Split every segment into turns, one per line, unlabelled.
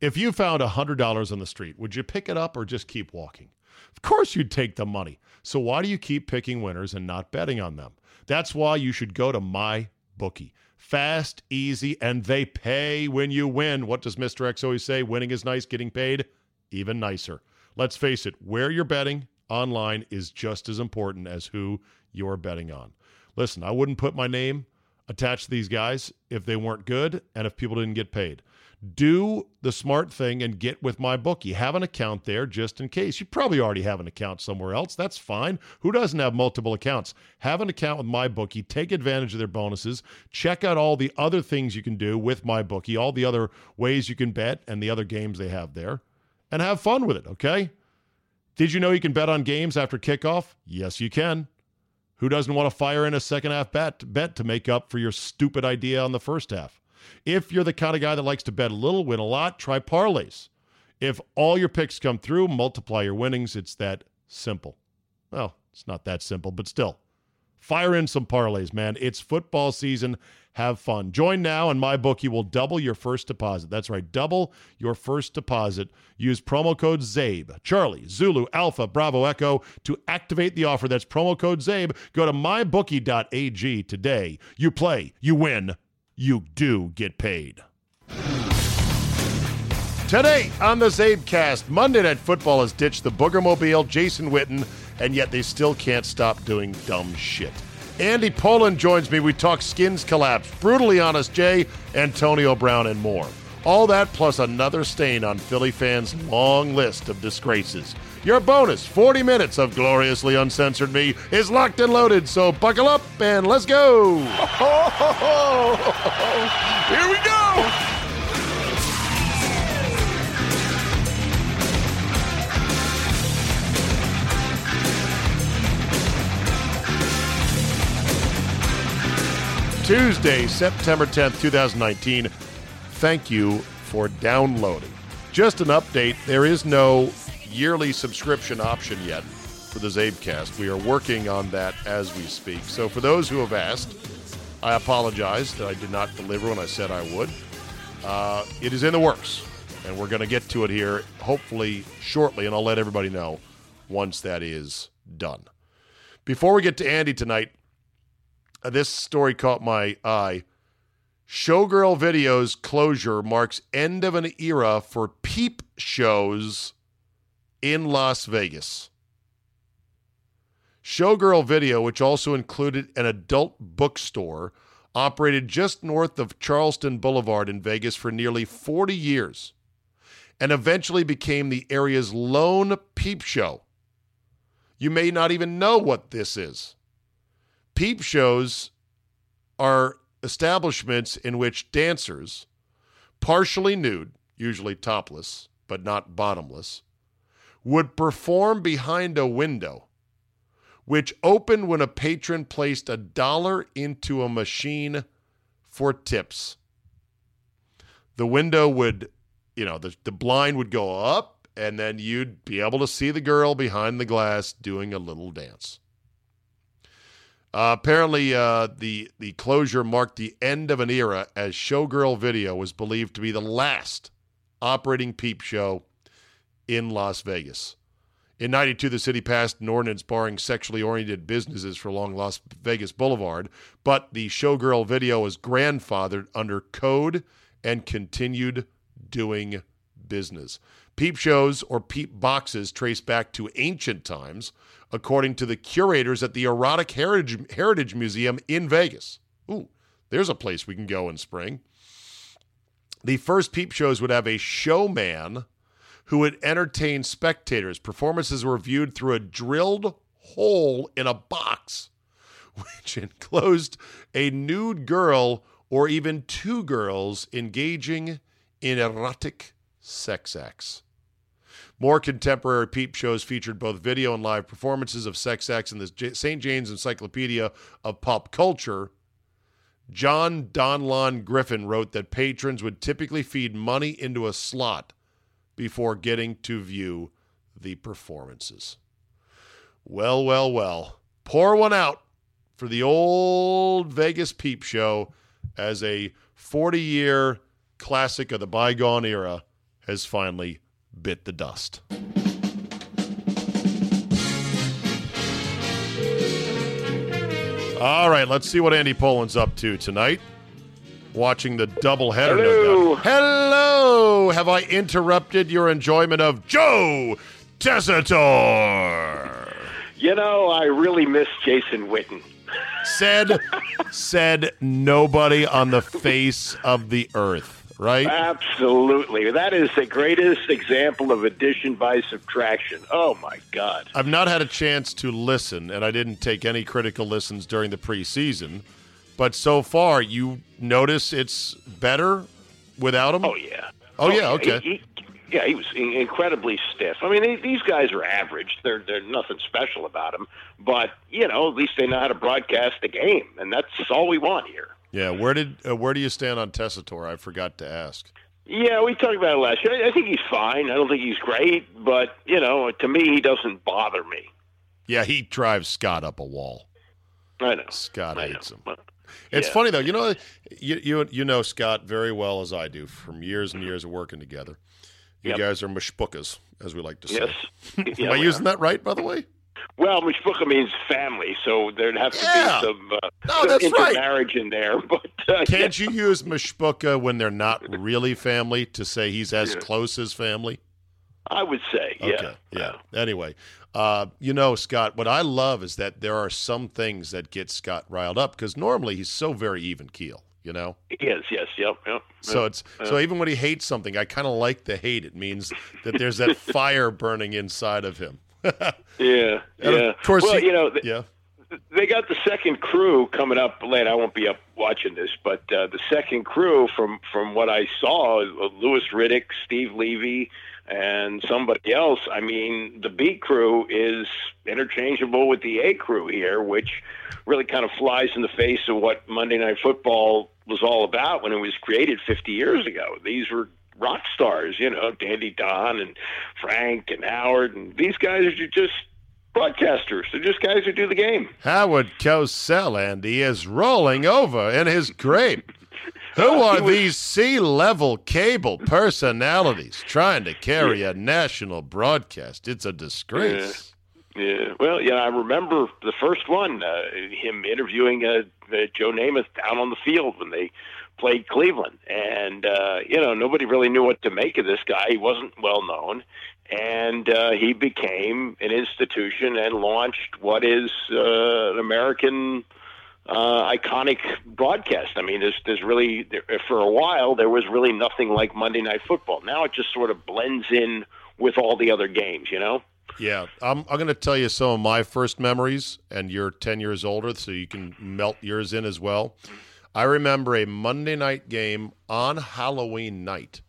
If you found $100 on the street, would you pick it up or just keep walking? Of course, you'd take the money. So why do you keep picking winners and not betting on them? That's why you should go to my bookie. Fast, easy, and they pay when you win. What does Mr. X always say? Winning is nice, getting paid even nicer. Let's face it, where you're betting online is just as important as who you're betting on. Listen, I wouldn't put my name attached to these guys if they weren't good and if people didn't get paid. Do the smart thing and get with my bookie. Have an account there just in case. You probably already have an account somewhere else. That's fine. Who doesn't have multiple accounts? Have an account with my bookie. Take advantage of their bonuses. Check out all the other things you can do with my bookie, all the other ways you can bet and the other games they have there, and have fun with it, okay? Did you know you can bet on games after kickoff? Yes, you can. Who doesn't want to fire in a second half bet bet to make up for your stupid idea on the first half? If you're the kind of guy that likes to bet a little, win a lot, try parlays. If all your picks come through, multiply your winnings. It's that simple. Well, it's not that simple, but still. Fire in some parlays, man. It's football season. Have fun. Join now, and my bookie will double your first deposit. That's right, double your first deposit. Use promo code CZABE, Charlie, Zulu, Alpha, Bravo, Echo to activate the offer. That's promo code CZABE. Go to mybookie.ag today. You play, you win, you do get paid. Today on the CzabeCast, Monday Night Football has ditched the Boogermobile, Jason Witten, and yet they still can't stop doing dumb shit. Andy Pollin joins me. We talk skins collapse, brutally honest Jay, Antonio Brown, and more. All that plus another stain on Philly fans' long list of disgraces. Your bonus 40 minutes of gloriously uncensored me is locked and loaded, so buckle up and let's go. Here we go. Tuesday, September 10th, 2019. Thank you for downloading. Just an update there is no yearly subscription option yet for the CzabeCast. We are working on that as we speak. So, for those who have asked, I apologize that I did not deliver when I said I would. Uh, it is in the works, and we're going to get to it here hopefully shortly, and I'll let everybody know once that is done. Before we get to Andy tonight, uh, this story caught my eye. Showgirl Video's closure marks end of an era for peep shows in Las Vegas. Showgirl Video, which also included an adult bookstore, operated just north of Charleston Boulevard in Vegas for nearly 40 years and eventually became the area's lone peep show. You may not even know what this is. Peep shows are establishments in which dancers, partially nude, usually topless, but not bottomless, would perform behind a window, which opened when a patron placed a dollar into a machine for tips. The window would, you know, the, the blind would go up, and then you'd be able to see the girl behind the glass doing a little dance. Uh, apparently, uh, the the closure marked the end of an era, as Showgirl Video was believed to be the last operating peep show in Las Vegas. In 92, the city passed an ordinance barring sexually oriented businesses for along Las Vegas Boulevard, but the Showgirl Video was grandfathered under code and continued doing business. Peep shows or peep boxes trace back to ancient times according to the curators at the Erotic Heritage, Heritage Museum in Vegas. Ooh, there's a place we can go in spring. The first peep shows would have a showman who would entertain spectators. Performances were viewed through a drilled hole in a box, which enclosed a nude girl or even two girls engaging in erotic sex acts. More contemporary peep shows featured both video and live performances of sex acts in the St. James Encyclopedia of Pop Culture. John Donlon Griffin wrote that patrons would typically feed money into a slot before getting to view the performances. Well, well, well. Pour one out for the old Vegas peep show as a 40 year classic of the bygone era has finally bit the dust. All right, let's see what Andy Pollin's up to tonight. Watching the doubleheader.
Hello.
No Hello. Have I interrupted your enjoyment of Joe Tessitore?
You know, I really miss Jason Witten.
Said, said nobody on the face of the earth. Right?
Absolutely. That is the greatest example of addition by subtraction. Oh, my God.
I've not had a chance to listen, and I didn't take any critical listens during the preseason. But so far, you notice it's better without him?
Oh, yeah.
Oh, yeah, okay.
He, he, yeah, he was incredibly stiff. I mean, they, these guys are average. They're, they're nothing special about them. But, you know, at least they know how to broadcast the game. And that's all we want here.
Yeah, where did uh, where do you stand on Tessitore? I forgot to ask.
Yeah, we talked about it last year. I I think he's fine. I don't think he's great, but you know, to me, he doesn't bother me.
Yeah, he drives Scott up a wall.
I know.
Scott
I
hates
know.
him. It's
Yeah.
funny though. You know, you, you you know Scott very well as I do from years and years of working together. You
Yep.
guys are mishpukas, as we like to say.
Yes.
Am I using that right, by the way?
Well, Mishpucha means family, so there'd have to
Yeah.
be some, uh,
No,
some
that's right.
intermarriage in there. But uh,
Can't you use mishpuka when they're not really family to say he's as
Yeah.
close as family?
I would say,
Okay.
yeah,
Yeah. Anyway, uh, you know, Scott, what I love is that there are some things that get Scott riled up because normally he's so very even keel, you know?
Yes, yes, yep, yep.
So it's so even when he hates something, I kind of like the hate. It means that there's that fire burning inside of him.
yeah,
And
yeah.
Of course,
well,
he-
you know, th-
yeah.
they got the second crew coming up late. I won't be up watching this, but uh, the second crew, from from what I saw, uh, Louis Riddick, Steve Levy, and somebody else. I mean, the B crew is interchangeable with the A crew here, which really kind of flies in the face of what Monday Night Football was all about when it was created 50 years ago. These were rock stars, you know, Dandy Don and Frank and Howard, and these guys are just broadcasters. They're just guys who do the game.
Howard Cosell, Andy, is rolling over in his grave. Who are these sea level cable personalities trying to carry a national broadcast? It's a disgrace.
Yeah, well, yeah, I remember the first one, uh, him interviewing uh, uh, Joe Namath down on the field when they played Cleveland, and uh, you know nobody really knew what to make of this guy. He wasn't well known, and uh, he became an institution and launched what is uh, an American uh, iconic broadcast. I mean, there's there's really there, for a while there was really nothing like Monday Night Football. Now it just sort of blends in with all the other games, you know.
Yeah, I'm, I'm going to tell you some of my first memories, and you're 10 years older, so you can melt yours in as well. I remember a Monday night game on Halloween night.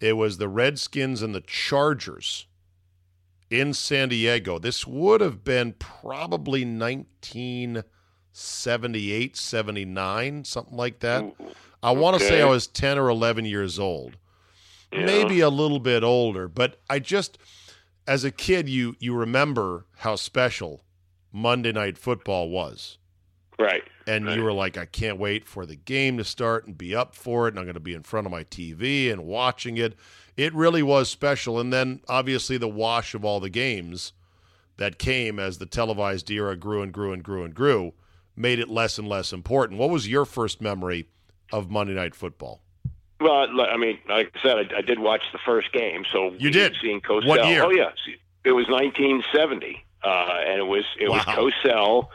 It was the Redskins and the Chargers in San Diego. This would have been probably 1978, 79, something like that. I want to say. I was 10 or 11 years old maybe a little bit older, but I just as a kid you you remember how special Monday night football was.
Right.
And
Right.
you were like, I can't wait for the game to start and be up for it. And I'm going to be in front of my TV and watching it. It really was special. And then obviously the wash of all the games that came as the televised era grew and grew and grew and grew made it less and less important. What was your first memory of Monday Night Football?
Well, I mean, like I said, I, I did watch the first game. So
You did?
seeing Cosell.
What year?
Oh yeah, it was 1970, uh, and it was it was
Wow.
Cosell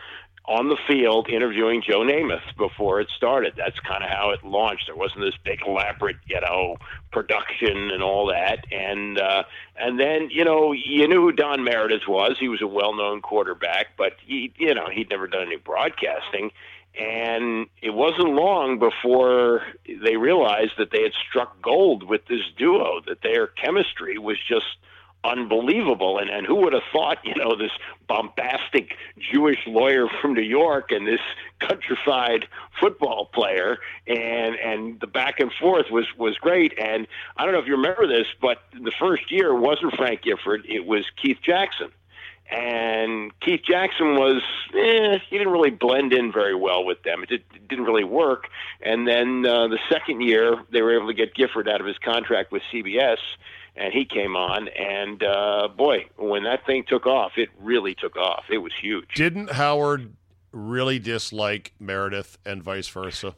on the field interviewing Joe Namath before it started. That's kind of how it launched. There wasn't this big elaborate, you know, production and all that. And uh, and then you know you knew who Don Meredith was. He was a well-known quarterback, but he you know he'd never done any broadcasting. And it wasn't long before they realized that they had struck gold with this duo, that their chemistry was just unbelievable. And, and who would have thought, you know, this bombastic Jewish lawyer from New York and this countrified football player and and the back and forth was was great. And I don't know if you remember this, but the first year wasn't Frank Gifford, it was Keith Jackson. and Keith Jackson was eh, he didn't really blend in very well with them. It, did, it didn't really work. And then uh, the second year, they were able to get Gifford out of his contract with CBS, and he came on. And uh, boy, when that thing took off, it really took off. It was huge.
Didn't Howard really dislike Meredith and vice versa?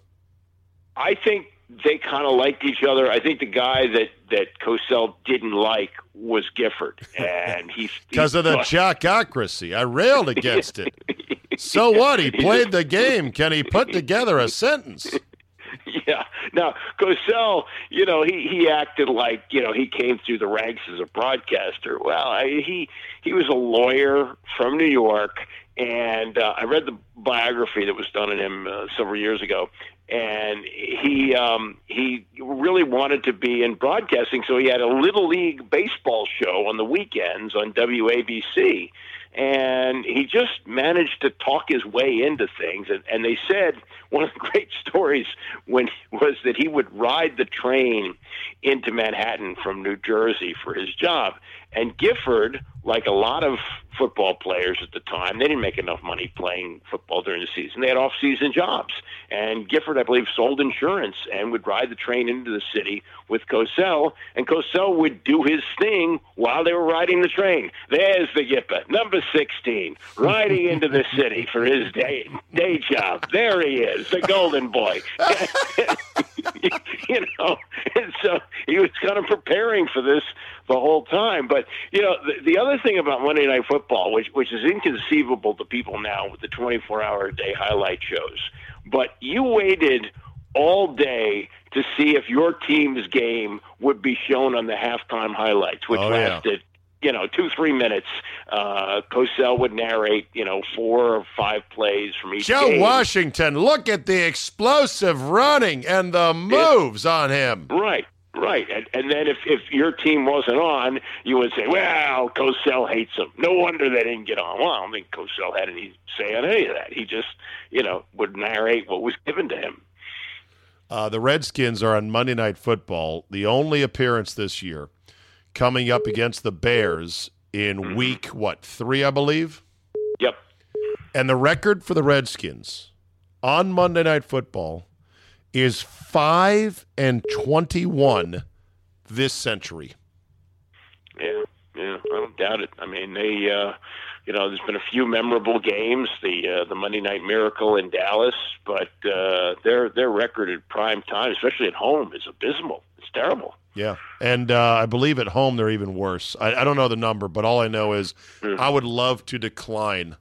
I think they kind of liked each other. I think the guy that that Cosell didn't like was Gifford, and he's
because of the jockocracy. I railed against it. so what? He played the game. Can he put together a sentence?
Now Cosell, you know, he he acted like you know he came through the ranks as a broadcaster. Well, I, he he was a lawyer from New York, and uh, I read the biography that was done on him uh, several years ago, and he um, he really wanted to be in broadcasting, so he had a little league baseball show on the weekends on WABC, and he just managed to talk his way into things. And, and they said one of the great stories when was that he would ride the train into Manhattan from New Jersey for his job, and Gifford, like a lot of football players at the time, they didn't make enough money playing football during the season. They had off-season jobs. And Gifford, I believe, sold insurance and would ride the train into the city with Cosell, and Cosell would do his thing while they were riding the train. There's the Gipper, number 16, riding into the city for his day, day job. There he is, the golden boy. you know, and so he was kind of preparing for this the whole time. But you know, the, the other thing about Monday Night Football, which which is inconceivable to people now with the 24-hour day highlight shows, but you waited all day to see if your team's game would be shown on the halftime highlights, which
Oh, yeah.
lasted. You know, two three minutes. Uh, Cosell would narrate, you know, four or five plays from each game.
Joe
game.
Washington, look at the explosive running and the moves on him.
Right, right. And, and then if, if your team wasn't on, you would say, well, Cosell hates him. No wonder they didn't get on. Well, I don't think Cosell had any say on any of that. He just, you know, would narrate what was given to him.
Uh, the Redskins are on Monday Night Football, the only appearance this year, coming up against the Bears in week, what, three, I believe?
Yep.
And the record for the Redskins on Monday Night Football is 5 and 21 this century.
Yeah, yeah, I don't doubt it. I mean, they, uh, you know, there's been a few memorable games, the uh, the Monday Night Miracle in Dallas, but uh, their their record at prime time, especially at home, is abysmal. It's terrible.
Yeah. And uh, I believe at home they're even worse. I, I don't know the number, but all I know is I would love to decline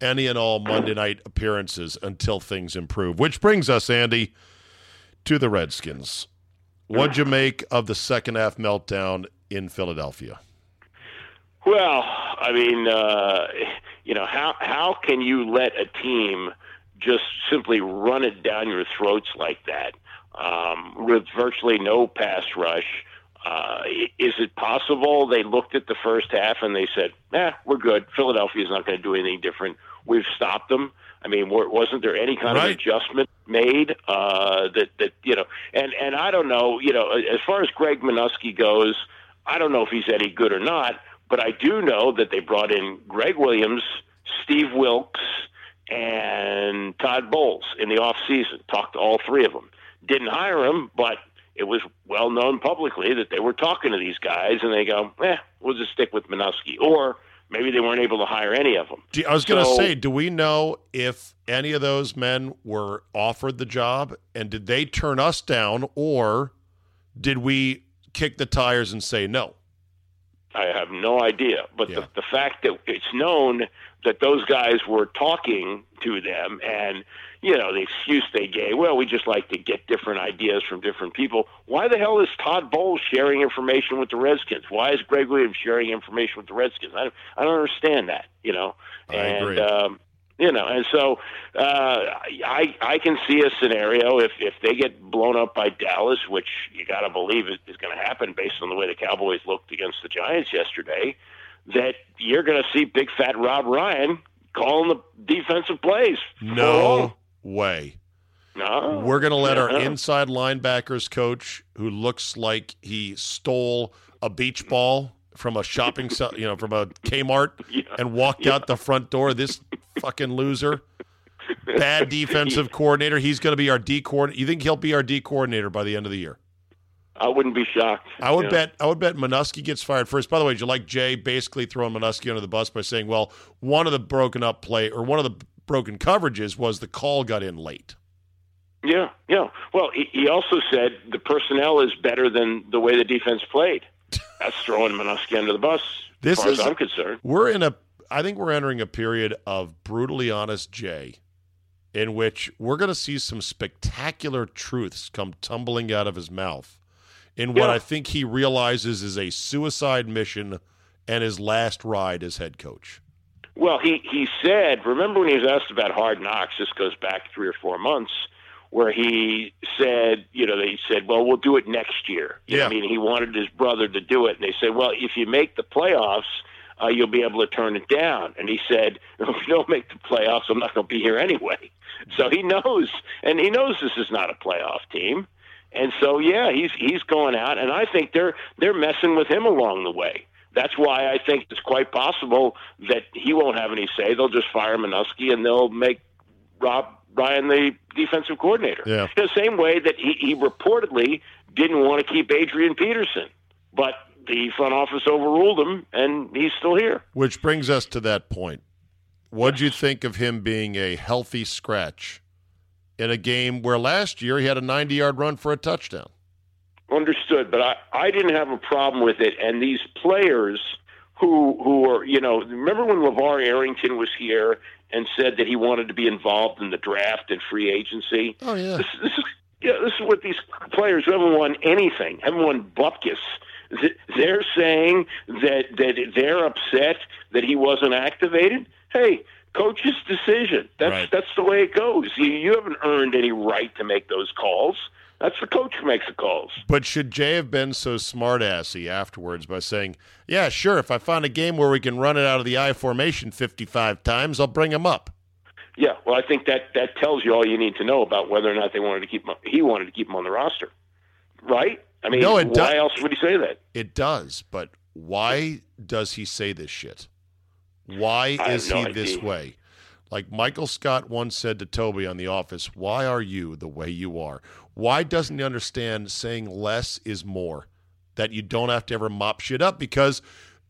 any and all Monday night appearances until things improve. Which brings us, Andy, to the Redskins. What'd you make of the second half meltdown in Philadelphia?
Well, I mean, uh, you know, how how can you let a team just simply run it down your throats like that um, with virtually no pass rush? Uh, is it possible they looked at the first half and they said, "Eh, we're good. Philadelphia's not going to do anything different. We've stopped them." I mean, wasn't there any kind
Right.
of adjustment made uh, that that you know? And and I don't know, you know, as far as Greg Manusky goes, I don't know if he's any good or not, but I do know that they brought in Gregg Williams, Steve Wilkes, and Todd Bowles in the off season. Talked to all three of them. Didn't hire them, but it was well known publicly that they were talking to these guys, and they go, "Eh, we'll just stick with Manusky," or maybe they weren't able to hire any of them.
I was going to
So-
say, do we know if any of those men were offered the job and did they turn us down or did we kick the tires and say no?
I have no idea. But
Yeah.
the, the fact that it's known that those guys were talking to them and, you know, the excuse they gave, well, we just like to get different ideas from different people. Why the hell is Todd Bowles sharing information with the Redskins? Why is Gregg Williams sharing information with the Redskins? I, I don't understand that, you know.
I
and,
agree.
Um, you know, and so uh, I I can see a scenario if if they get blown up by Dallas, which you got to believe is, is going to happen based on the way the Cowboys looked against the Giants yesterday, that you're going to see big fat Rob Ryan calling the defensive plays.
No way.
no,
We're going to let our inside linebackers coach, who looks like he stole a beach ball from a shopping, cell, you know, from a Kmart,
Yeah.
and walked out the front door. This fucking loser, bad defensive coordinator. He's going to be our D coordinator. You think he'll be our D coordinator by the end of the year?
I wouldn't be shocked.
I would
know.
bet. I would bet Manusky gets fired first. By the way, did you like Jay basically throwing Manusky under the bus by saying, "Well, one of the broken up play or one of the broken coverages was the call got in late."
Yeah, yeah. Well, he, he also said the personnel is better than the way the defense played. That's throwing Manusky under the bus.
This
as far
is-
as I'm concerned.
We're in a. I think we're entering a period of brutally honest Jay, in which we're going to see some spectacular truths come tumbling out of his mouth, in what
Yeah.
I think he realizes is a suicide mission and his last ride as head coach.
Well, he he said. Remember when he was asked about Hard Knocks? This goes back three or four months, where he said, you know, they said, "Well, we'll do it next year." You
Yeah.
I mean, he wanted his brother to do it, and they said, "Well, if you make the playoffs." Uh, you'll be able to turn it down. And he said, if we don't make the playoffs, I'm not going to be here anyway. So he knows, and he knows this is not a playoff team. And so, yeah, he's he's going out, and I think they're they're messing with him along the way. That's why I think it's quite possible that he won't have any say. They'll just fire Manusky, and they'll make Rob Ryan the defensive coordinator.
Yeah.
The same way that he, he reportedly didn't want to keep Adrian Peterson, but the front office overruled him, and he's still here.
Which brings us to that point. What'd you think of him being a healthy scratch in a game where last year he had a 90 yard run for a touchdown?
Understood, but I, I didn't have a problem with it. And these players who who are you know remember when LaVar Arrington was here and said that he wanted to be involved in the draft and free agency.
Oh, yeah.
This, this is yeah, this is what these players who haven't won anything, haven't won bupkis. th- They're saying that that they're upset that he wasn't activated. Hey, coach's decision. That's
Right.
that's the way it goes. You, you haven't earned any right to make those calls. That's the coach who makes the calls.
But should Jay have been so smartassy afterwards by saying, "Yeah, sure. If I find a game where we can run it out of the I formation 55 times, I'll bring him up."
Yeah, well, I think that that tells you all you need to know about whether or not they wanted to keep him. He wanted to keep him on the roster, right? I mean,
No, it
why
do-
else would he say that?
It does, but why does he say this shit? Why is
no
he this way? Like Michael Scott once said to Toby on The Office, "Why are you the way you are? Why doesn't he understand saying less is more? That you don't have to ever mop shit up because,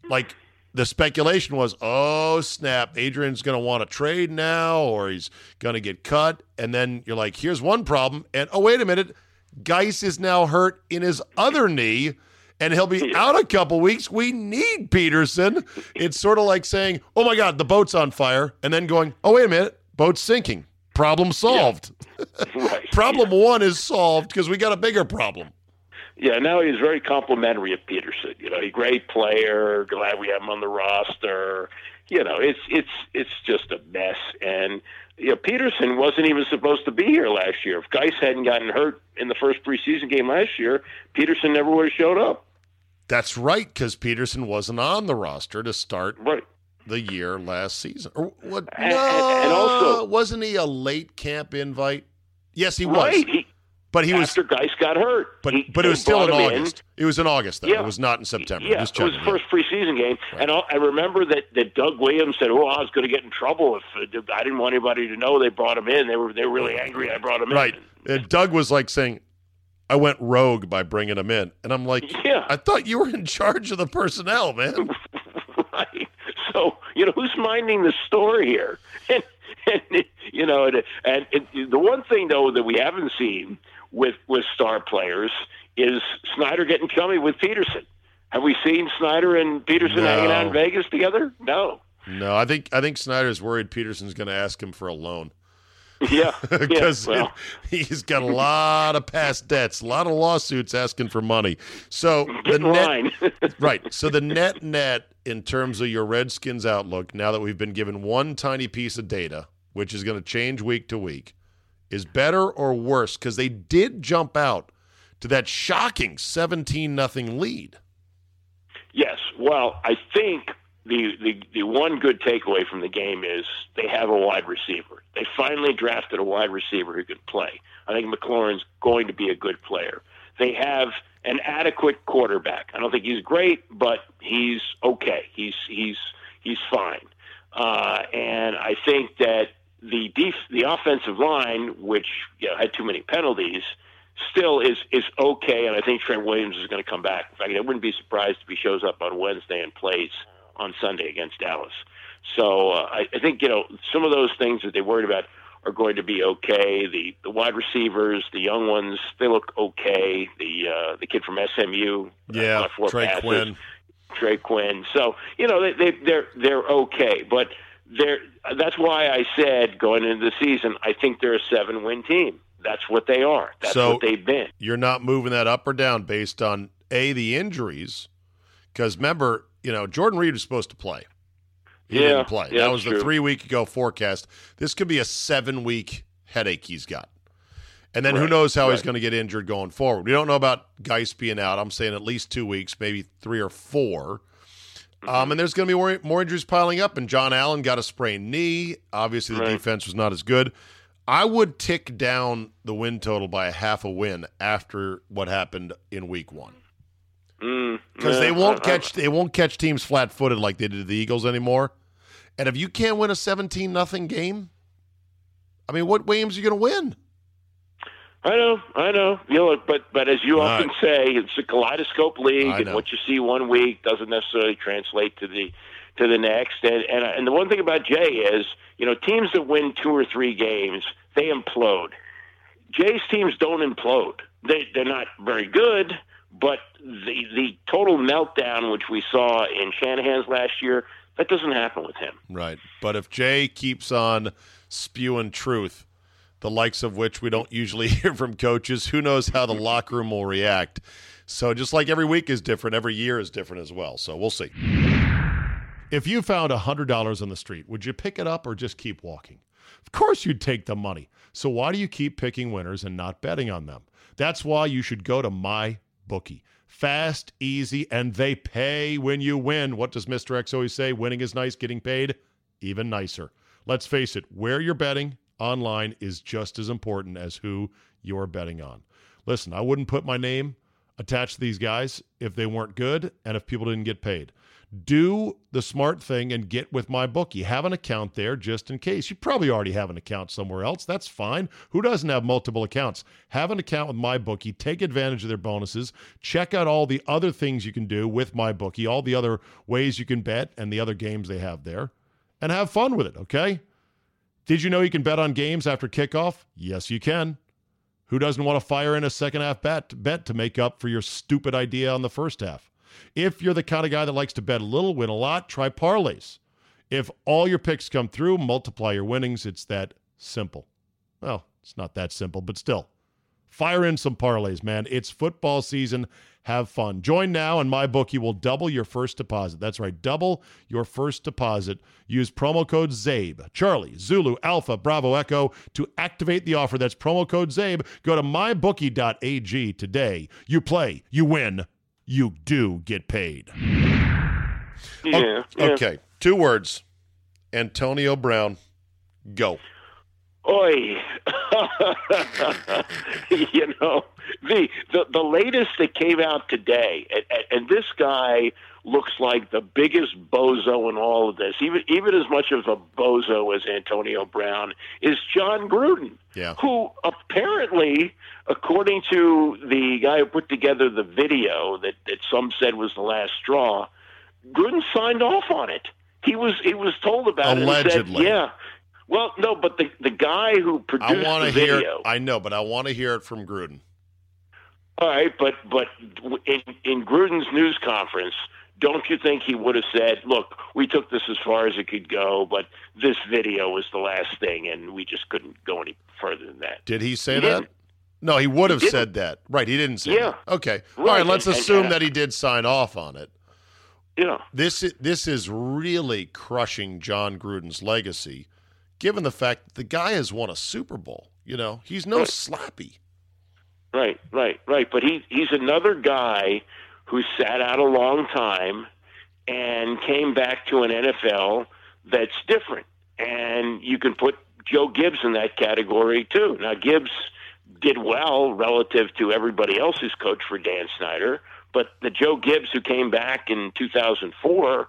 like." The speculation was, oh snap, Adrian's going to want to trade now, or he's going to get cut. And then you're like, here's one problem, and oh wait a minute, Guice is now hurt in his other knee, and he'll be out a couple weeks. We need Peterson. It's sort of like saying, "Oh my God, the boat's on fire," and then going, "Oh wait a minute, boat's sinking. Problem solved.
right.
Problem one is solved because we got a bigger problem."
Yeah, now he's very complimentary of Peterson. You know, he's a great player. Glad we have him on the roster. You know, it's it's it's just a mess. And you know, Peterson wasn't even supposed to be here last year. If Guice hadn't gotten hurt in the first preseason game last year, Peterson never would have showed up.
That's right, because Peterson wasn't on the roster to start
Right.
The year last season. Or what?
And-
no,
and- also-
wasn't he a late camp invite? Yes, he was.
Right. He,
But he was.
after Guice got hurt.
But
He-
but it was still in August. It was in August, though.
Yeah.
It was not in September.
Yeah, it was the first preseason game, and I remember that, that Doug Williams said, "Oh, I was going to get in trouble if uh, I didn't want anybody to know they brought him in. They were they were really angry I brought him
Right.
in."
And Doug was like saying, I went rogue by bringing him in. And I'm like,
Yeah.
I thought you were in charge of the personnel, man.
right. So you know who's minding the store here, and, and you know, and, and, and the one thing though that we haven't seen with with star players is Snyder getting chummy with Peterson. Have we seen Snyder and Peterson
No.
hanging out in Vegas together? No.
No, I think I think Snyder's worried Peterson's going to ask him for a loan
Yeah. yeah.
because
Well,
he's got a lot of past debts, a lot of lawsuits asking for money. So the
get in
net, right. So the net net in terms of your Redskins outlook, now that we've been given one tiny piece of data, which is going to change week to week, is better or worse because they did jump out to that shocking seventeen nothing lead.
Yes. Well, I think the, the the one good takeaway from the game is they have a wide receiver. They finally drafted a wide receiver who can play. I think McLaurin's going to be a good player. They have an adequate quarterback. I don't think he's great, but he's okay. He's he's he's fine. Uh, and I think that the def- the offensive line, which you know, had too many penalties, still is is okay. And I think Trent Williams is going to come back. In fact, I wouldn't be surprised if he shows up on Wednesday and plays on Sunday against Dallas. So uh, I, I think you know some of those things that they worried about are going to be okay. The the wide receivers, the young ones, they look okay. The uh, the kid from SMU, uh,
yeah,
four
Trey
passes,
Quinn.
Trey Quinn. So you know they, they they're they're okay, but they're that's why I said going into the season, I think they're a seven win team. That's what they are. That's
So-
what they've been.
You're not moving that up or down based on a the injuries, because remember, you know Jordan Reed was supposed to play. He
Yeah,
didn't play.
yeah,
that was the
true.
three week ago forecast. This could be a seven week headache he's got. And then who knows how he's going to get injured going forward. We don't know about Guice being out. I'm saying at least two weeks, maybe three or 4
Mm-hmm.
Um, and there's going to be more, more injuries piling up. And John Allen got a sprained knee. Obviously, the
Right.
defense was not as good. I would tick down the win total by a half a win after what happened in week one
Mm,
because
yeah,
they won't
I- I-
catch they won't catch teams flat footed like they did the Eagles anymore. And if you can't win a seventeen nothing game, I mean, what games are you going to win?
I know, I know. You know, but but as you
All
often
right.
say, it's a kaleidoscope league, and what you see one week doesn't necessarily translate to the to the next. And and and the one thing about Jay is, you know, teams that win two or three games, they implode. Jay's teams don't implode. They they're not very good, but the the total meltdown which we saw in Shanahan's last year, that doesn't happen with him.
Right. But if Jay keeps on spewing truth, the likes of which we don't usually hear from coaches, who knows how the locker room will react. So just like every week is different, every year is different as well. So we'll see. If you found $100 on the street, would you pick it up or just keep walking? Of course you'd take the money. So why do you keep picking winners and not betting on them? That's why you should go to my bookie. Fast, easy, and they pay when you win. What does Mr. X always say? Winning is nice, getting paid even nicer. Let's face it, where you're betting online is just as important as who you're betting on. Listen, I wouldn't put my name attached to these guys if they weren't good and if people didn't get paid. Do the smart thing and get with my bookie. Have an account there just in case. You probably already have an account somewhere else. That's fine. Who doesn't have multiple accounts? Have an account with my bookie. Take advantage of their bonuses. Check out all the other things you can do with my bookie, all the other ways you can bet and the other games they have there, and have fun with it, okay? Did you know you can bet on games after kickoff? Yes, you can. Who doesn't want to fire in a second half bet bet to make up for your stupid idea on the first half? If you're the kind of guy that likes to bet a little, win a lot, try parlays. If all your picks come through, multiply your winnings. It's that simple. Well, it's not that simple, but still. Fire in some parlays, man. It's football season. Have fun. Join now, and my bookie will double your first deposit. That's right, double your first deposit. Use promo code CZABE, Charlie, Zulu, Alpha, Bravo, Echo to activate the offer. That's promo code CZABE. Go to mybookie.ag today. You play, you win, you do get paid.
Yeah. yeah.
Okay, two words Antonio Brown, go.
Oi, you know the, the the latest that came out today, and, and- this guy looks like the biggest bozo in all of this. Even even as much of a bozo as Antonio Brown is Jon Gruden,
Yeah.
who apparently, according to the guy who put together the video that that some said was the last straw, Gruden signed off on it. He was he was told about it.
Allegedly.
yeah. Well, no, but the the guy who produced
want
the
to hear.
video.
I know, but I want to hear it from Gruden.
All right, but but in in Gruden's news conference, don't you think he would have said, "Look, we took this as far as it could go, but this video was the last thing, and we just couldn't go any further than that."
Did he say
He
that?
didn't.
No, he would have
didn't.
said that. Right, he didn't say
Yeah.
that. Okay. All
Right,
right, let's
and- and,
assume
uh,
that he did sign off on it.
Know,
This this is really crushing Jon Gruden's legacy, given the fact that the guy has won a Super Bowl. You know, he's no
Right.
slappy.
Right, right, right. But he he's another guy who sat out a long time and came back to an NFL that's different, and you can put Joe Gibbs in that category too. Now Gibbs did well relative to everybody else who's coached for Dan Snyder. But the Joe Gibbs who came back in 2004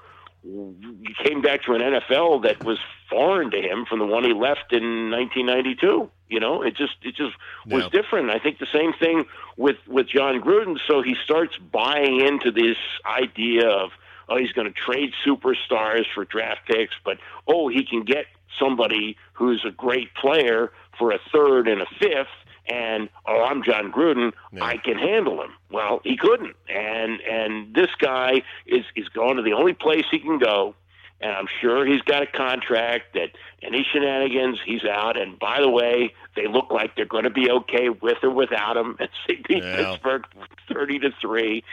came back to an NFL that was foreign to him from the one he left in 1992. You know, it just it just was different. I think the same thing with with Jon Gruden. So he starts buying into this idea of oh he's going to trade superstars for draft picks, but oh he can get somebody who's a great player for a third and a fifth and oh, I'm Jon Gruden, yeah. I can handle him. Well, he couldn't, and and this guy is is going to the only place he can go, and I'm sure he's got a contract that any shenanigans he's out. And by the way, they look like they're going to be okay with or without him. And they beat yeah. Pittsburgh thirty to three.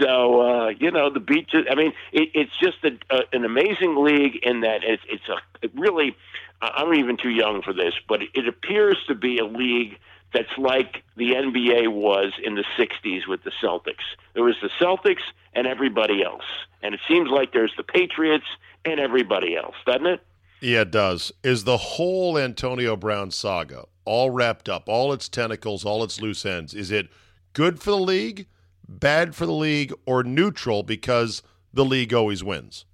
So uh, you know the beaches. I mean, it, it's just a, a, an amazing league in that it's it's a it really. I'm even too young for this, but it appears to be a league that's like the NBA was in the 60s with the Celtics. There was the Celtics and everybody else. And it seems like there's the Patriots and everybody else, doesn't it?
Yeah, it does. Is the whole Antonio Brown saga all wrapped up, all its tentacles, all its loose ends? Is it good for the league, bad for the league, or neutral because the league always wins?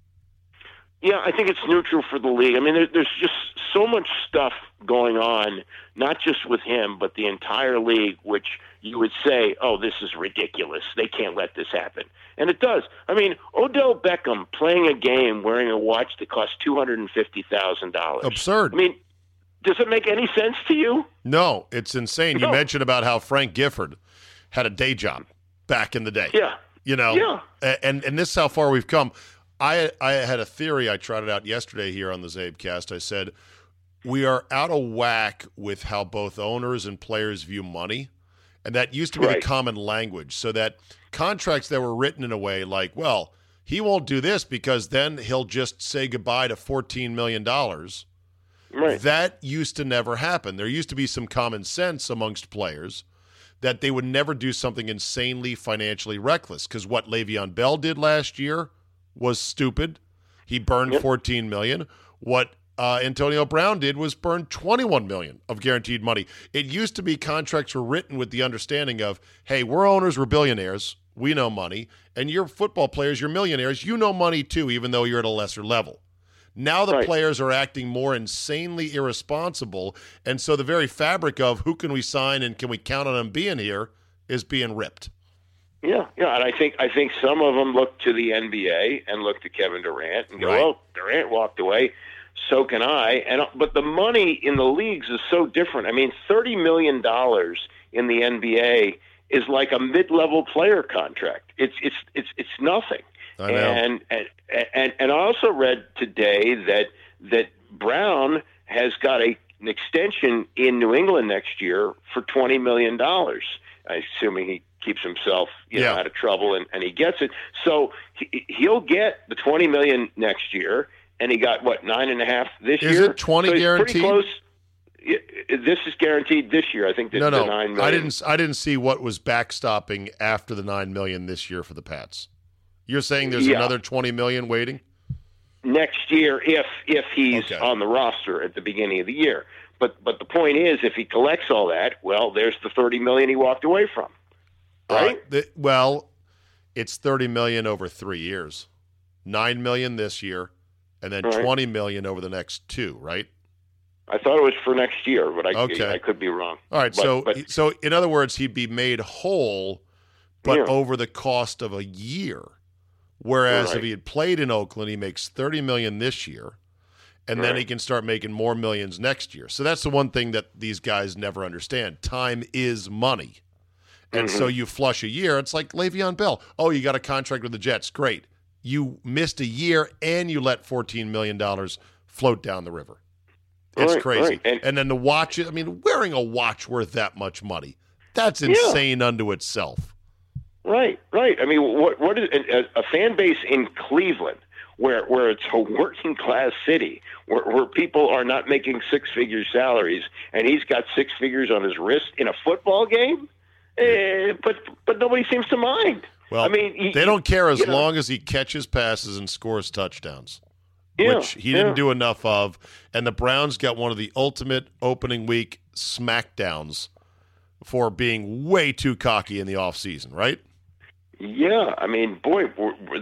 Yeah, I think it's neutral for the league. I mean, there, there's just so much stuff going on, not just with him, but the entire league, which you would say, oh, this is ridiculous. They can't let this happen. And it does. I mean, Odell Beckham playing a game wearing a watch that costs $250,000.
Absurd.
I mean, does it make any sense to you?
No, it's insane. No. You mentioned about how Frank Gifford had a day job back in the day.
Yeah.
You know,
yeah.
and and this is how far we've come. I I had a theory I trotted out yesterday here on the CzabeCast. I said we are out of whack with how both owners and players view money. And that used to be right. the common language. So that contracts that were written in a way like, well, he won't do this because then he'll just say goodbye to $14 million.
Right.
That used to never happen. There used to be some common sense amongst players that they would never do something insanely financially reckless. Because what Le'Veon Bell did last year was stupid. He burned yep. 14 million. What uh, Antonio Brown did was burn 21 million of guaranteed money. It used to be contracts were written with the understanding of, hey, we're owners, we're billionaires, we know money, and you're football players, you're millionaires, you know money too, even though you're at a lesser level. Now the right. players are acting more insanely irresponsible, and so the very fabric of who can we sign and can we count on them being here is being ripped.
Yeah, yeah, and I think I think some of them look to the NBA and look to Kevin Durant and go, right. "Oh, Durant walked away." so can I. And uh, but the money in the leagues is so different. I mean, thirty million dollars in the NBA is like a mid-level player contract. It's it's it's it's nothing. I And, and and and I also read today that that Brown has got a an extension in New England next year for twenty million dollars. I assuming he keeps himself you yeah. know out of trouble and, and he gets it. So he, he'll get the twenty million next year and he got what nine and a half this
is
year.
Is it twenty so guaranteed?
Pretty close. This is guaranteed this year. I think the,
no, no.
The nine million.
I didn't. I didn't see what was backstopping after the nine million this year for the Pats. You're saying there's yeah. another twenty million waiting
next year if if he's okay. on the roster at the beginning of the year. But but the point is, if he collects all that, well, there's the thirty million he walked away from. Right. Uh,
the, well, it's thirty million over three years. Nine million this year, and then right. 20 million over the next two, right?
I thought it was for next year, but I, okay. I could be wrong.
All right, but, so but, so in other words, he'd be made whole, but yeah. over the cost of a year. Whereas right. if he had played in Oakland, he makes 30 million this year, and right. then he can start making more millions next year. So that's the one thing that these guys never understand. Time is money. And mm-hmm. so you flush a year, it's like Le'Veon Bell. Oh, you got a contract with the Jets. Great you missed a year and you let $14 million float down the river. It's
right,
crazy.
Right.
And, and, then the watch, I mean, wearing a watch worth that much money, that's insane yeah. unto itself.
Right, right. I mean, what what is a, a fan base in Cleveland where where it's a working class city where where people are not making six figure salaries and he's got six figures on his wrist in a football game? Eh, but but nobody seems to mind.
Well, I mean, he, they don't care as long know. as he catches passes and scores touchdowns,
yeah,
which he didn't do enough of. And the Browns got one of the ultimate opening week smackdowns for being way too cocky in the offseason, right?
Yeah, I mean, boy,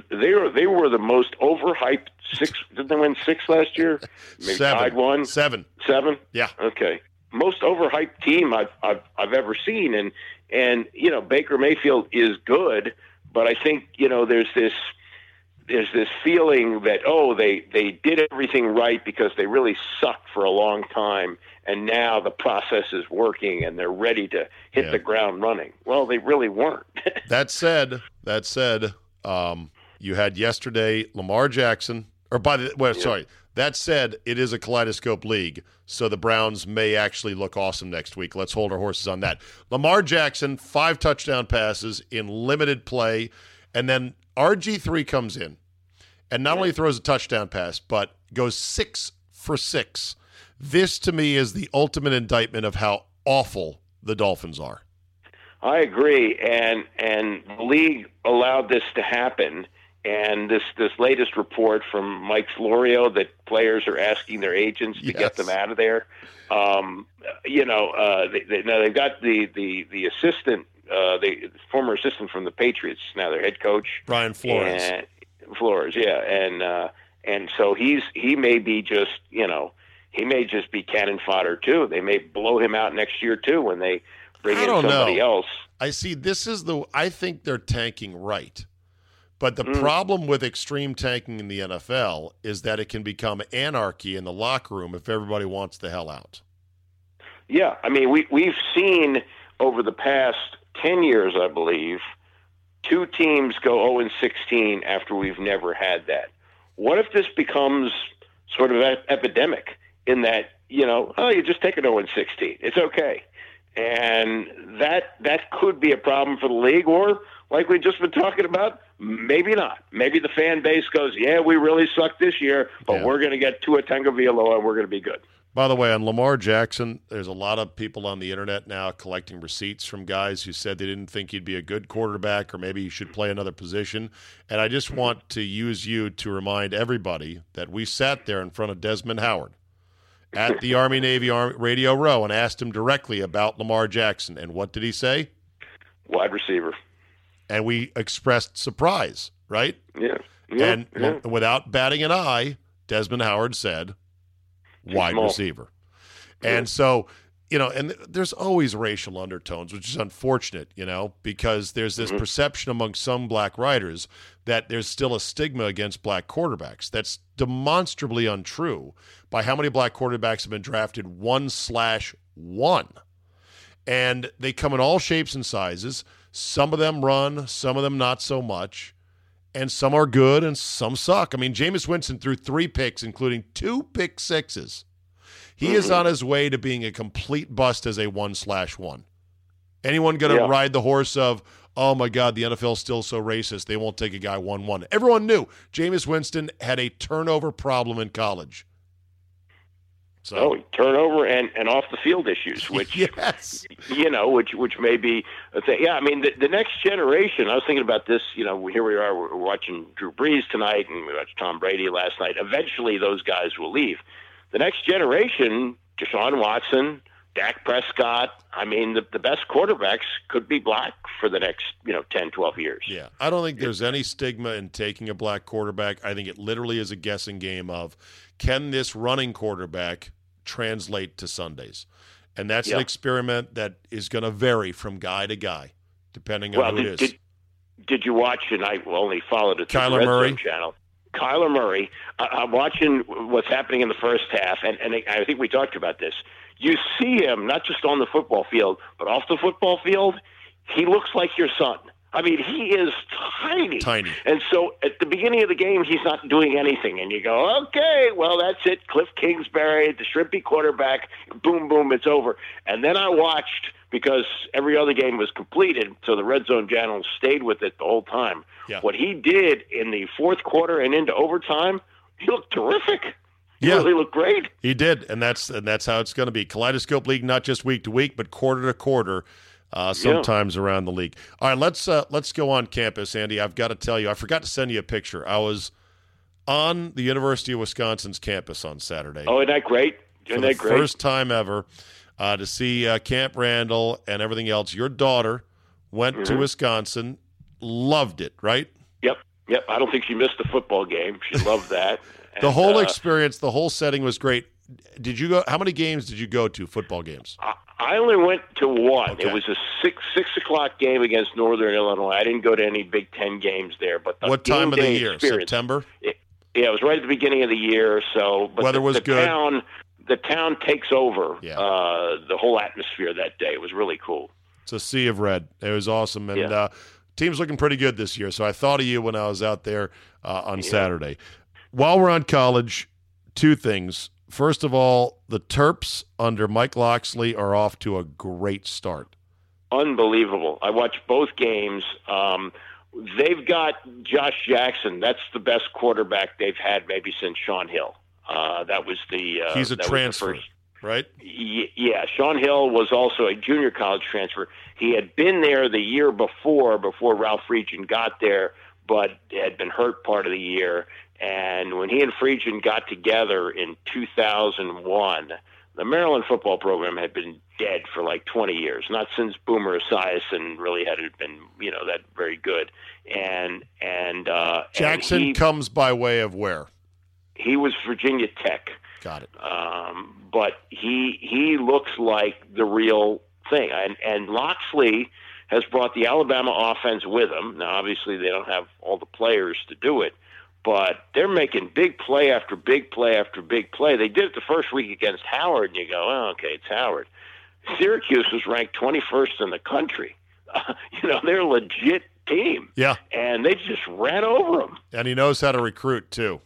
they were they were the most overhyped six. Didn't they win six last year?
Maybe seven. tied one. Seven.
Seven.
Yeah.
Okay. Most overhyped team I've, I've I've ever seen, and and you know Baker Mayfield is good, but I think you know there's this there's this feeling that oh they they did everything right because they really sucked for a long time and now the process is working and they're ready to hit yeah. the ground running. Well, they really weren't.
that said, that said, um, you had yesterday Lamar Jackson, or by the well, yeah. sorry. That said, it is a kaleidoscope league, so the Browns may actually look awesome next week. Let's hold our horses on that. Lamar Jackson, five touchdown passes in limited play, and then RG3 comes in and not only throws a touchdown pass, but goes six for six this to me is the ultimate indictment of how awful the Dolphins are.
I agree, and and the league allowed this to happen. And this this latest report from Mike Florio that players are asking their agents to yes. get them out of there. Um, you know, uh, they, they, now they've got the the the assistant, uh, the former assistant from the Patriots, now their head coach,
Brian Flores.
And, Flores, yeah, and uh, and so he's he may be just you know he may just be cannon fodder too. They may blow him out next year too when they bring in somebody
know.
else.
I see. This is the. I think they're tanking right. But the mm. problem with extreme tanking in the NFL is that it can become anarchy in the locker room if everybody wants the hell out.
Yeah, I mean we we've seen over the past ten years, I believe, two teams go 0 and 16 after we've never had that. What if this becomes sort of an epidemic? in that you know, oh, you just take an 0 and 16. It's okay, and that that could be a problem for the league, or like we've just been talking about, maybe not. Maybe the fan base goes, yeah, we really suck this year, but yeah. we're going to get Tua Tagovailoa and we're going to be good.
By the way, on Lamar Jackson, there's a lot of people on the internet now collecting receipts from guys who said they didn't think he'd be a good quarterback or maybe he should play another position. And I just want to use you to remind everybody that we sat there in front of Desmond Howard at the Army Navy Army Radio Row and asked him directly about Lamar Jackson. And what did he say?
Wide receiver.
And we expressed surprise, right?
Yeah. yeah
and
yeah.
without batting an eye, Desmond Howard said, wide receiver. And so you know, and there's always racial undertones, which is unfortunate, you know, because there's this mm-hmm. perception among some black writers that there's still a stigma against black quarterbacks. That's demonstrably untrue by how many black quarterbacks have been drafted one slash one. And they come in all shapes and sizes. Some of them run, some of them not so much. And some are good and some suck. I mean, Jameis Winston threw three picks, including two pick sixes he mm-hmm. is on his way to being a complete bust as a one slash one. Anyone going to yeah. ride the horse of, oh my God, the NFL is still so racist, they won't take a guy 1 1. Everyone knew Jameis Winston had a turnover problem in college.
So oh, turnover and, and off the field issues, which
yes.
you know, which which may be a thing. Yeah, I mean, the, the next generation. I was thinking about this. You know, here we are. We're watching Drew Brees tonight, and we watched Tom Brady last night. Eventually, those guys will leave the next generation, Deshaun Watson, Dak Prescott, I mean, the, the best quarterbacks could be black for the next, you know, 10, 12 years.
Yeah. I don't think there's any stigma in taking a black quarterback. I think it literally is a guessing game of can this running quarterback translate to Sundays? And that's yep. an experiment that is going to vary from guy to guy, depending on
well,
who
did,
it is.
Did, did you watch, and I only followed it
Kyler
the
Murray.
Zone channel. Kyler Murray, uh, I'm watching what's happening in the first half, and, and I think we talked about this. You see him not just on the football field, but off the football field. He looks like your son. I mean, he is tiny.
Tiny.
And so at the beginning of the game, he's not doing anything. And you go, okay, well, that's it. Cliff Kingsbury, the shrimpy quarterback, boom, boom, it's over. And then I watched because every other game was completed, so the red zone channel stayed with it the whole time.
Yeah.
What he did in the fourth quarter and into overtime, he looked terrific. He
yeah.
really looked great.
He did, and that's and that's how it's going to be. Kaleidoscope League, not just week to week, but quarter to quarter. Uh, sometimes yeah. around the league. All right, let's uh, let's go on campus, Andy. I've got to tell you, I forgot to send you a picture. I was on the University of Wisconsin's campus on Saturday.
Oh, isn't that great? Isn't that great?
First time ever. uh, to see uh, Camp Randall and everything else. Your daughter went mm-hmm. to Wisconsin, loved it, right?
Yep, yep. I don't think she missed the football game. She loved that.
the and, whole uh, experience, the whole setting was great. Did you go? How many games did you go to? Football games?
I only went to one. Okay. It was a six six o'clock game against Northern Illinois. I didn't go to any Big Ten games there. But the
what time of the year? September.
It, yeah, it was right at the beginning of the year. So,
but weather
the,
was
the
good.
Town, the town takes over yeah. uh, the whole atmosphere that day. It was really cool.
It's a sea of red. It was awesome, and yeah. uh, team's looking pretty good this year. So I thought of you when I was out there uh, on yeah. Saturday. While we're on college, two things. First of all, the Terps under Mike Locksley are off to a great start.
Unbelievable. I watched both games. Um, they've got Josh Jackson. That's the best quarterback they've had maybe since Shaun Hill. Uh, that was the. Uh,
He's a transfer, right?
yeah, Shaun Hill was also a junior college transfer. He had been there the year before, before Ralph Friedgen got there, but had been hurt part of the year. And when he and Friedgen got together in 2001, the Maryland football program had been dead for like 20 years, not since Boomer Esiason really had been, you know, that very good. And and uh,
Jackson
and he,
comes by way of where?
He was Virginia Tech.
Got it.
Um, but he he looks like the real thing, and and Locksley has brought the Alabama offense with him. Now, obviously, they don't have all the players to do it, but they're making big play after big play after big play. They did it the first week against Howard, and you go, oh, okay, it's Howard. Syracuse was ranked 21st in the country. Uh, you know, they're a legit team.
Yeah.
And they just ran over them.
And he knows how to recruit, too.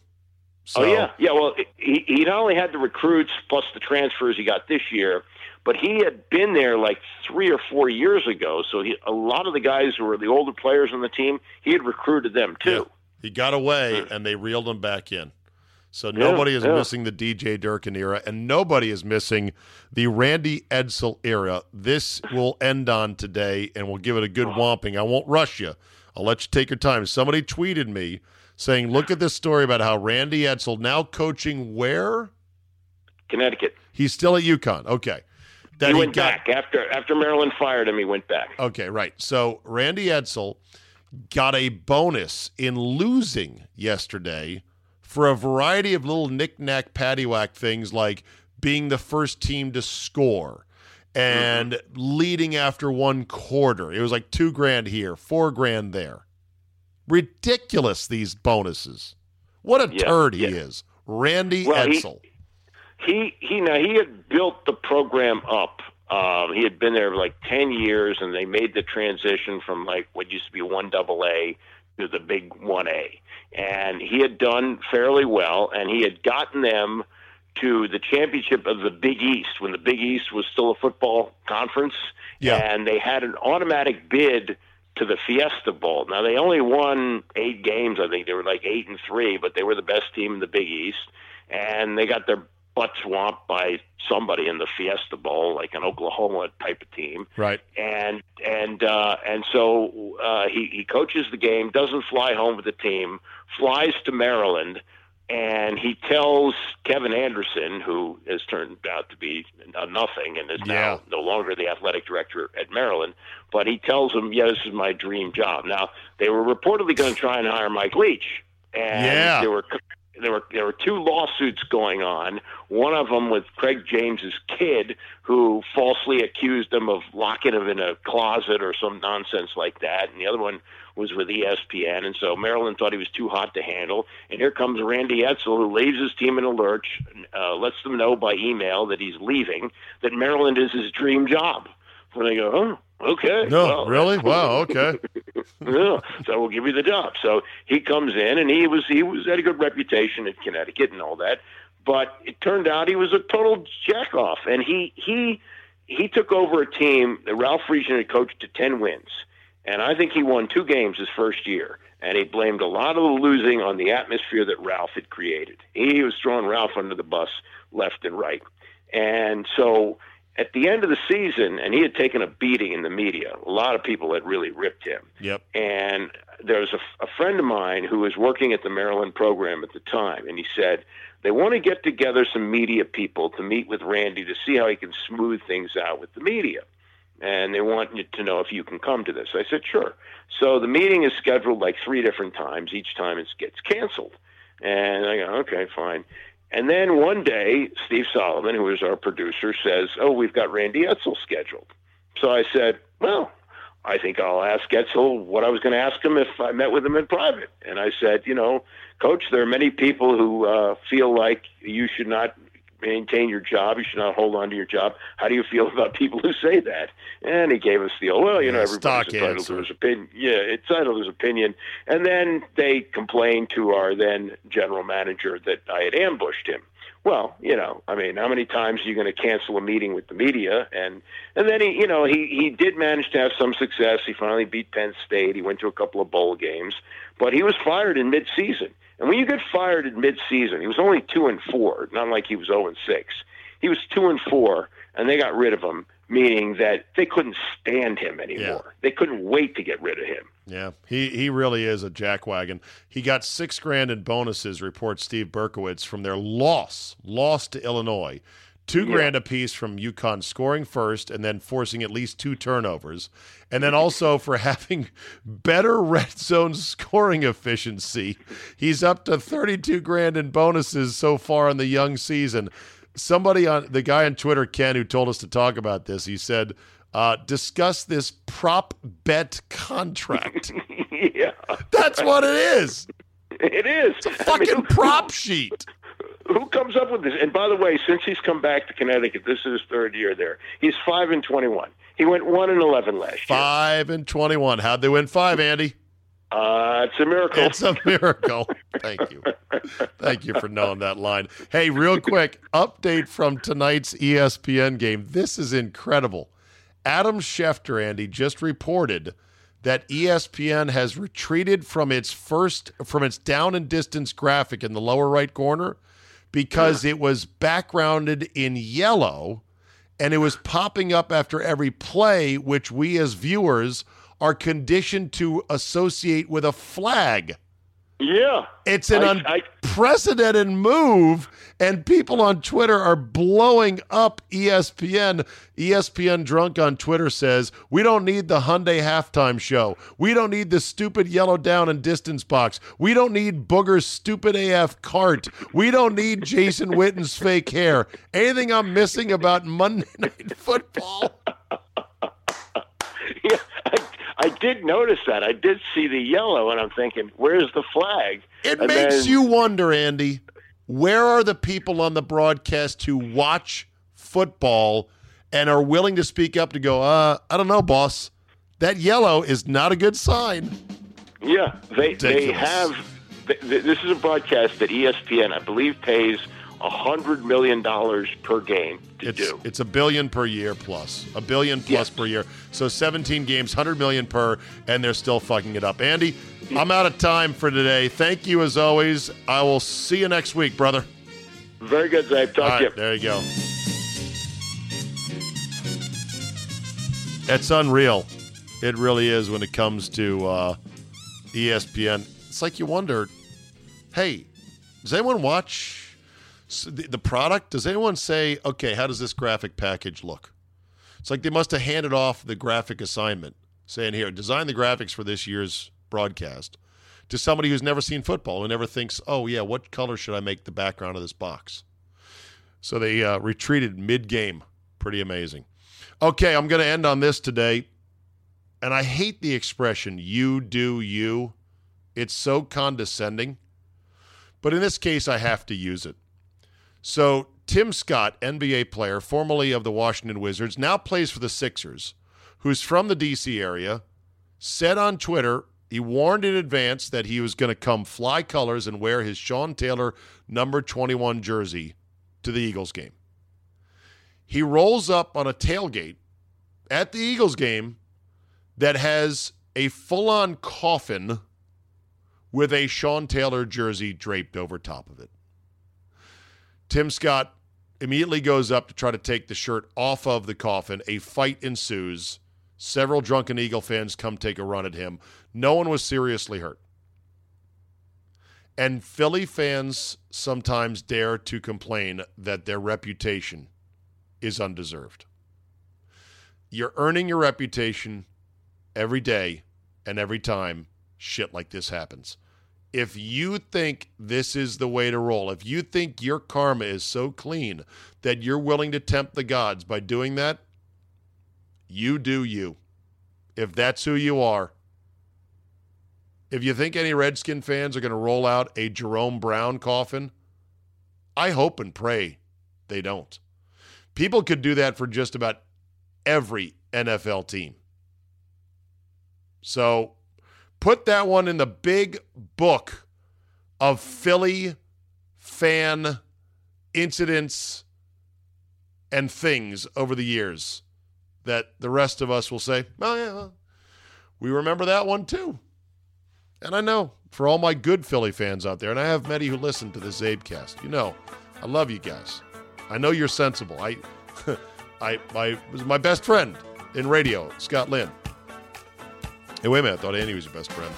So.
Oh, yeah. Yeah, well, he, he not only had the recruits plus the transfers he got this year, but he had been there like three or four years ago. So he, a lot of the guys who were the older players on the team, he had recruited them, too.
Yeah. He got away, and they reeled him back in. So nobody is yeah. missing the DJ Durkin era, and nobody is missing the Randy Edsall era. This will end on today, and we'll give it a good whomping. I won't rush you. I'll let you take your time. Somebody tweeted me saying, "Look at this story about how Randy Edsall now coaching where?
Connecticut.
He's still at UConn. Okay."
That he, he went got, back after after Maryland fired him. He went back.
Okay, right. So Randy Edsall got a bonus in losing yesterday for a variety of little knick-knack paddywhack things like being the first team to score and mm-hmm. leading after one quarter. It was like two grand here, four grand there. Ridiculous, these bonuses. What a yeah, turd he yeah. is. Randy well, Edsall.
He, he, he, now, he had built the program up um, he had been there like 10 years, and they made the transition from like what used to be one double A to the big 1A. And he had done fairly well, and he had gotten them to the championship of the Big East when the Big East was still a football conference.
Yeah.
And they had an automatic bid to the Fiesta Bowl. Now they only won eight games, I think they were like eight and three, but they were the best team in the Big East, and they got their butt swamped by somebody in the Fiesta Bowl, like an Oklahoma type of team.
Right.
And and uh, and so uh, he he coaches the game, doesn't fly home with the team, flies to Maryland, and he tells Kevin Anderson, who has turned out to be a nothing and is yeah. now no longer the athletic director at Maryland, but he tells him, "Yeah, this is my dream job." Now they were reportedly going to try and hire Mike Leach. And
yeah.
there were there were there were two lawsuits going on. One of them with Craig James's kid, who falsely accused him of locking him in a closet or some nonsense like that, and the other one was with ESPN. And so Maryland thought he was too hot to handle. And here comes Randy Edsall, who leaves his team in a lurch, uh, lets them know by email that he's leaving, that Maryland is his dream job. And they go, oh, Okay.
No, well, really? Wow. Okay.
yeah. So we'll give you the job. So he comes in, and he was he was had a good reputation in Connecticut and all that, but it turned out he was a total jackoff, and he he he took over a team that Ralph Friedgen had coached to ten wins, and I think he won two games his first year, and he blamed a lot of the losing on the atmosphere that Ralph had created. He was throwing Ralph under the bus left and right, and so at the end of the season, and he had taken a beating in the media. A lot of people had really ripped him.
Yep.
And there was a, a friend of mine who was working at the Maryland program at the time, and he said they want to get together some media people to meet with Randy to see how he can smooth things out with the media. And they want you to know if you can come to this. I said, sure. So the meeting is scheduled like three different times. Each time it gets canceled. And I go, okay, fine. And then one day, Steve Solomon, who is our producer, says, Oh, we've got Randy Edsall scheduled. So I said, Well, I think I'll ask Edsall what I was going to ask him if I met with him in private. And I said, You know, Coach, there are many people who uh, feel like you should not maintain your job. You should not hold on to your job. How do you feel about people who say that? And he gave us the oh, well, you know,
Yeah,
everybody's entitled
answer.
to his opinion. Yeah, it's entitled to his opinion. And then they complained to our then general manager that I had ambushed him. Well, you know, I mean, how many times are you going to cancel a meeting with the media? And and then he, you know, he he did manage to have some success. He finally beat Penn State. He went to a couple of bowl games, but he was fired in midseason. And when you get fired in midseason, he was only two and four, not like he was zero and six. He was two and four, and they got rid of him, meaning that they couldn't stand him anymore. They couldn't wait to get rid of him.
Yeah, he he really is a jackwagon. He got six grand in bonuses, reports Steve Berkowitz, from their loss, loss to Illinois. Two
Yeah.
grand apiece from UConn scoring first and then forcing at least two turnovers. And then also for having better red zone scoring efficiency. He's up to 32 grand in bonuses so far in the young season. Somebody on the guy on Twitter, Ken, who told us to talk about this, he said, uh, discuss this prop bet contract.
yeah,
That's what it is.
it is.
It's a fucking prop sheet.
Who comes up with this? And by the way, since he's come back to Connecticut, this is his third year there. He's five and twenty-one. He went one and eleven last year.
Five and twenty-one. How'd they win five, Andy?
Uh, it's a miracle.
It's a miracle. Thank you. Thank you for knowing that line. Hey, real quick update from tonight's ESPN game. This is incredible. Adam Schefter, Andy, just reported that ESPN has retreated from its first from its down and distance graphic in the lower right corner because it was backgrounded in yellow and it was popping up after every play, which we as viewers are conditioned to associate with a flag.
Yeah,
It's an
I- I-
unprecedented move, and people on Twitter are blowing up ESPN. ESPN Drunk on Twitter says, We don't need the Hyundai halftime show. We don't need the stupid yellow down and distance box. We don't need Booger's stupid AF cart. We don't need Jason Witten's fake hair. Anything I'm missing about Monday Night Football?
I, did notice that. I did see the yellow, and I'm thinking, where's the flag?
It
And
makes
then-
you wonder, Andy, where are the people on the broadcast who watch football and are willing to speak up to go, uh, I don't know, boss. That yellow is not a good sign.
Yeah, they they have. Th- th- this is a broadcast that ESPN, I believe, pays hundred million dollars per game to
It's
do.
it's a billion per year plus. A billion plus
Yes.
per year. So 17 games, 100 million per, and they're still fucking it up. Andy, I'm out of time for today. Thank you as always. I will see you next week, brother.
Very good, Dave. Talk
All
to you.
there you go. It's unreal. It really is when it comes to uh, ESPN. It's like you wonder, hey, does anyone watch the, the product? Does anyone say, okay, how does this graphic package look? It's like they must have handed off the graphic assignment, saying, here, design the graphics for this year's broadcast to somebody who's never seen football, who never thinks, oh, yeah, what color should I make the background of this box? So they uh, retreated mid game. Pretty amazing. Okay, I'm going to end on this today. And I hate the expression, you do you. It's so condescending. But in this case, I have to use it. So, Tim Scott, NBA player, formerly of the Washington Wizards, now plays for the Sixers, who's from the D.C. area, said on Twitter he warned in advance that he was going to come fly colors and wear his Sean Taylor number 21 jersey to the Eagles game. He rolls up on a tailgate at the Eagles game that has a full on coffin with a Sean Taylor jersey draped over top of it. Tim Scott immediately goes up to try to take the shirt off of the coffin. A fight ensues. Several drunken Eagle fans come take a run at him. No one was seriously hurt. And Philly fans sometimes dare to complain that their reputation is undeserved. You're earning your reputation every day and every time shit like this happens. If you think this is the way to roll, if you think your karma is so clean that you're willing to tempt the gods by doing that, you do you. If that's who you are. If you think any Redskin fans are going to roll out a Jerome Brown coffin, I hope and pray they don't. People could do that for just about every NFL team. So put that one in the big book of Philly fan incidents and things over the years that the rest of us will say, oh, yeah, we remember that one too. And I know for all my good Philly fans out there, and I have many who listen to the CzabeCast, you know, I love you guys. I know you're sensible. I, I, my was my best friend in radio, Scott Lynn. Hey, wait a minute. I thought Andy was your best friend.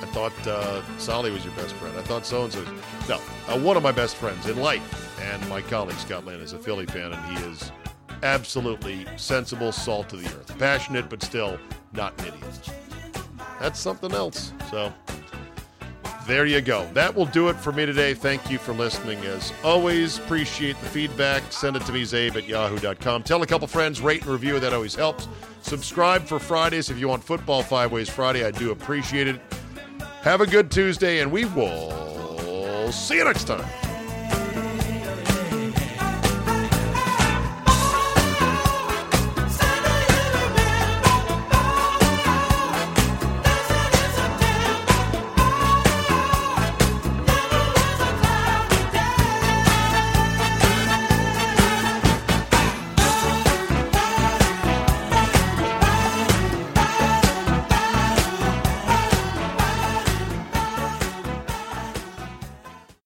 I thought uh, Solly was your best friend. I thought so and so. No, uh, one of my best friends in life and my colleague Scott Lynn is a Philly fan, and he is absolutely sensible, salt to the earth, passionate, but still not an idiot. That's something else. So there you go. That will do it for me today. Thank you for listening. As always, appreciate the feedback. Send it to me, czabe at yahoo.com. Tell a couple friends, rate and review. That always helps. Subscribe for Fridays if you want Football Five Ways Friday. I do appreciate it. Have a good Tuesday, and we will see you next time.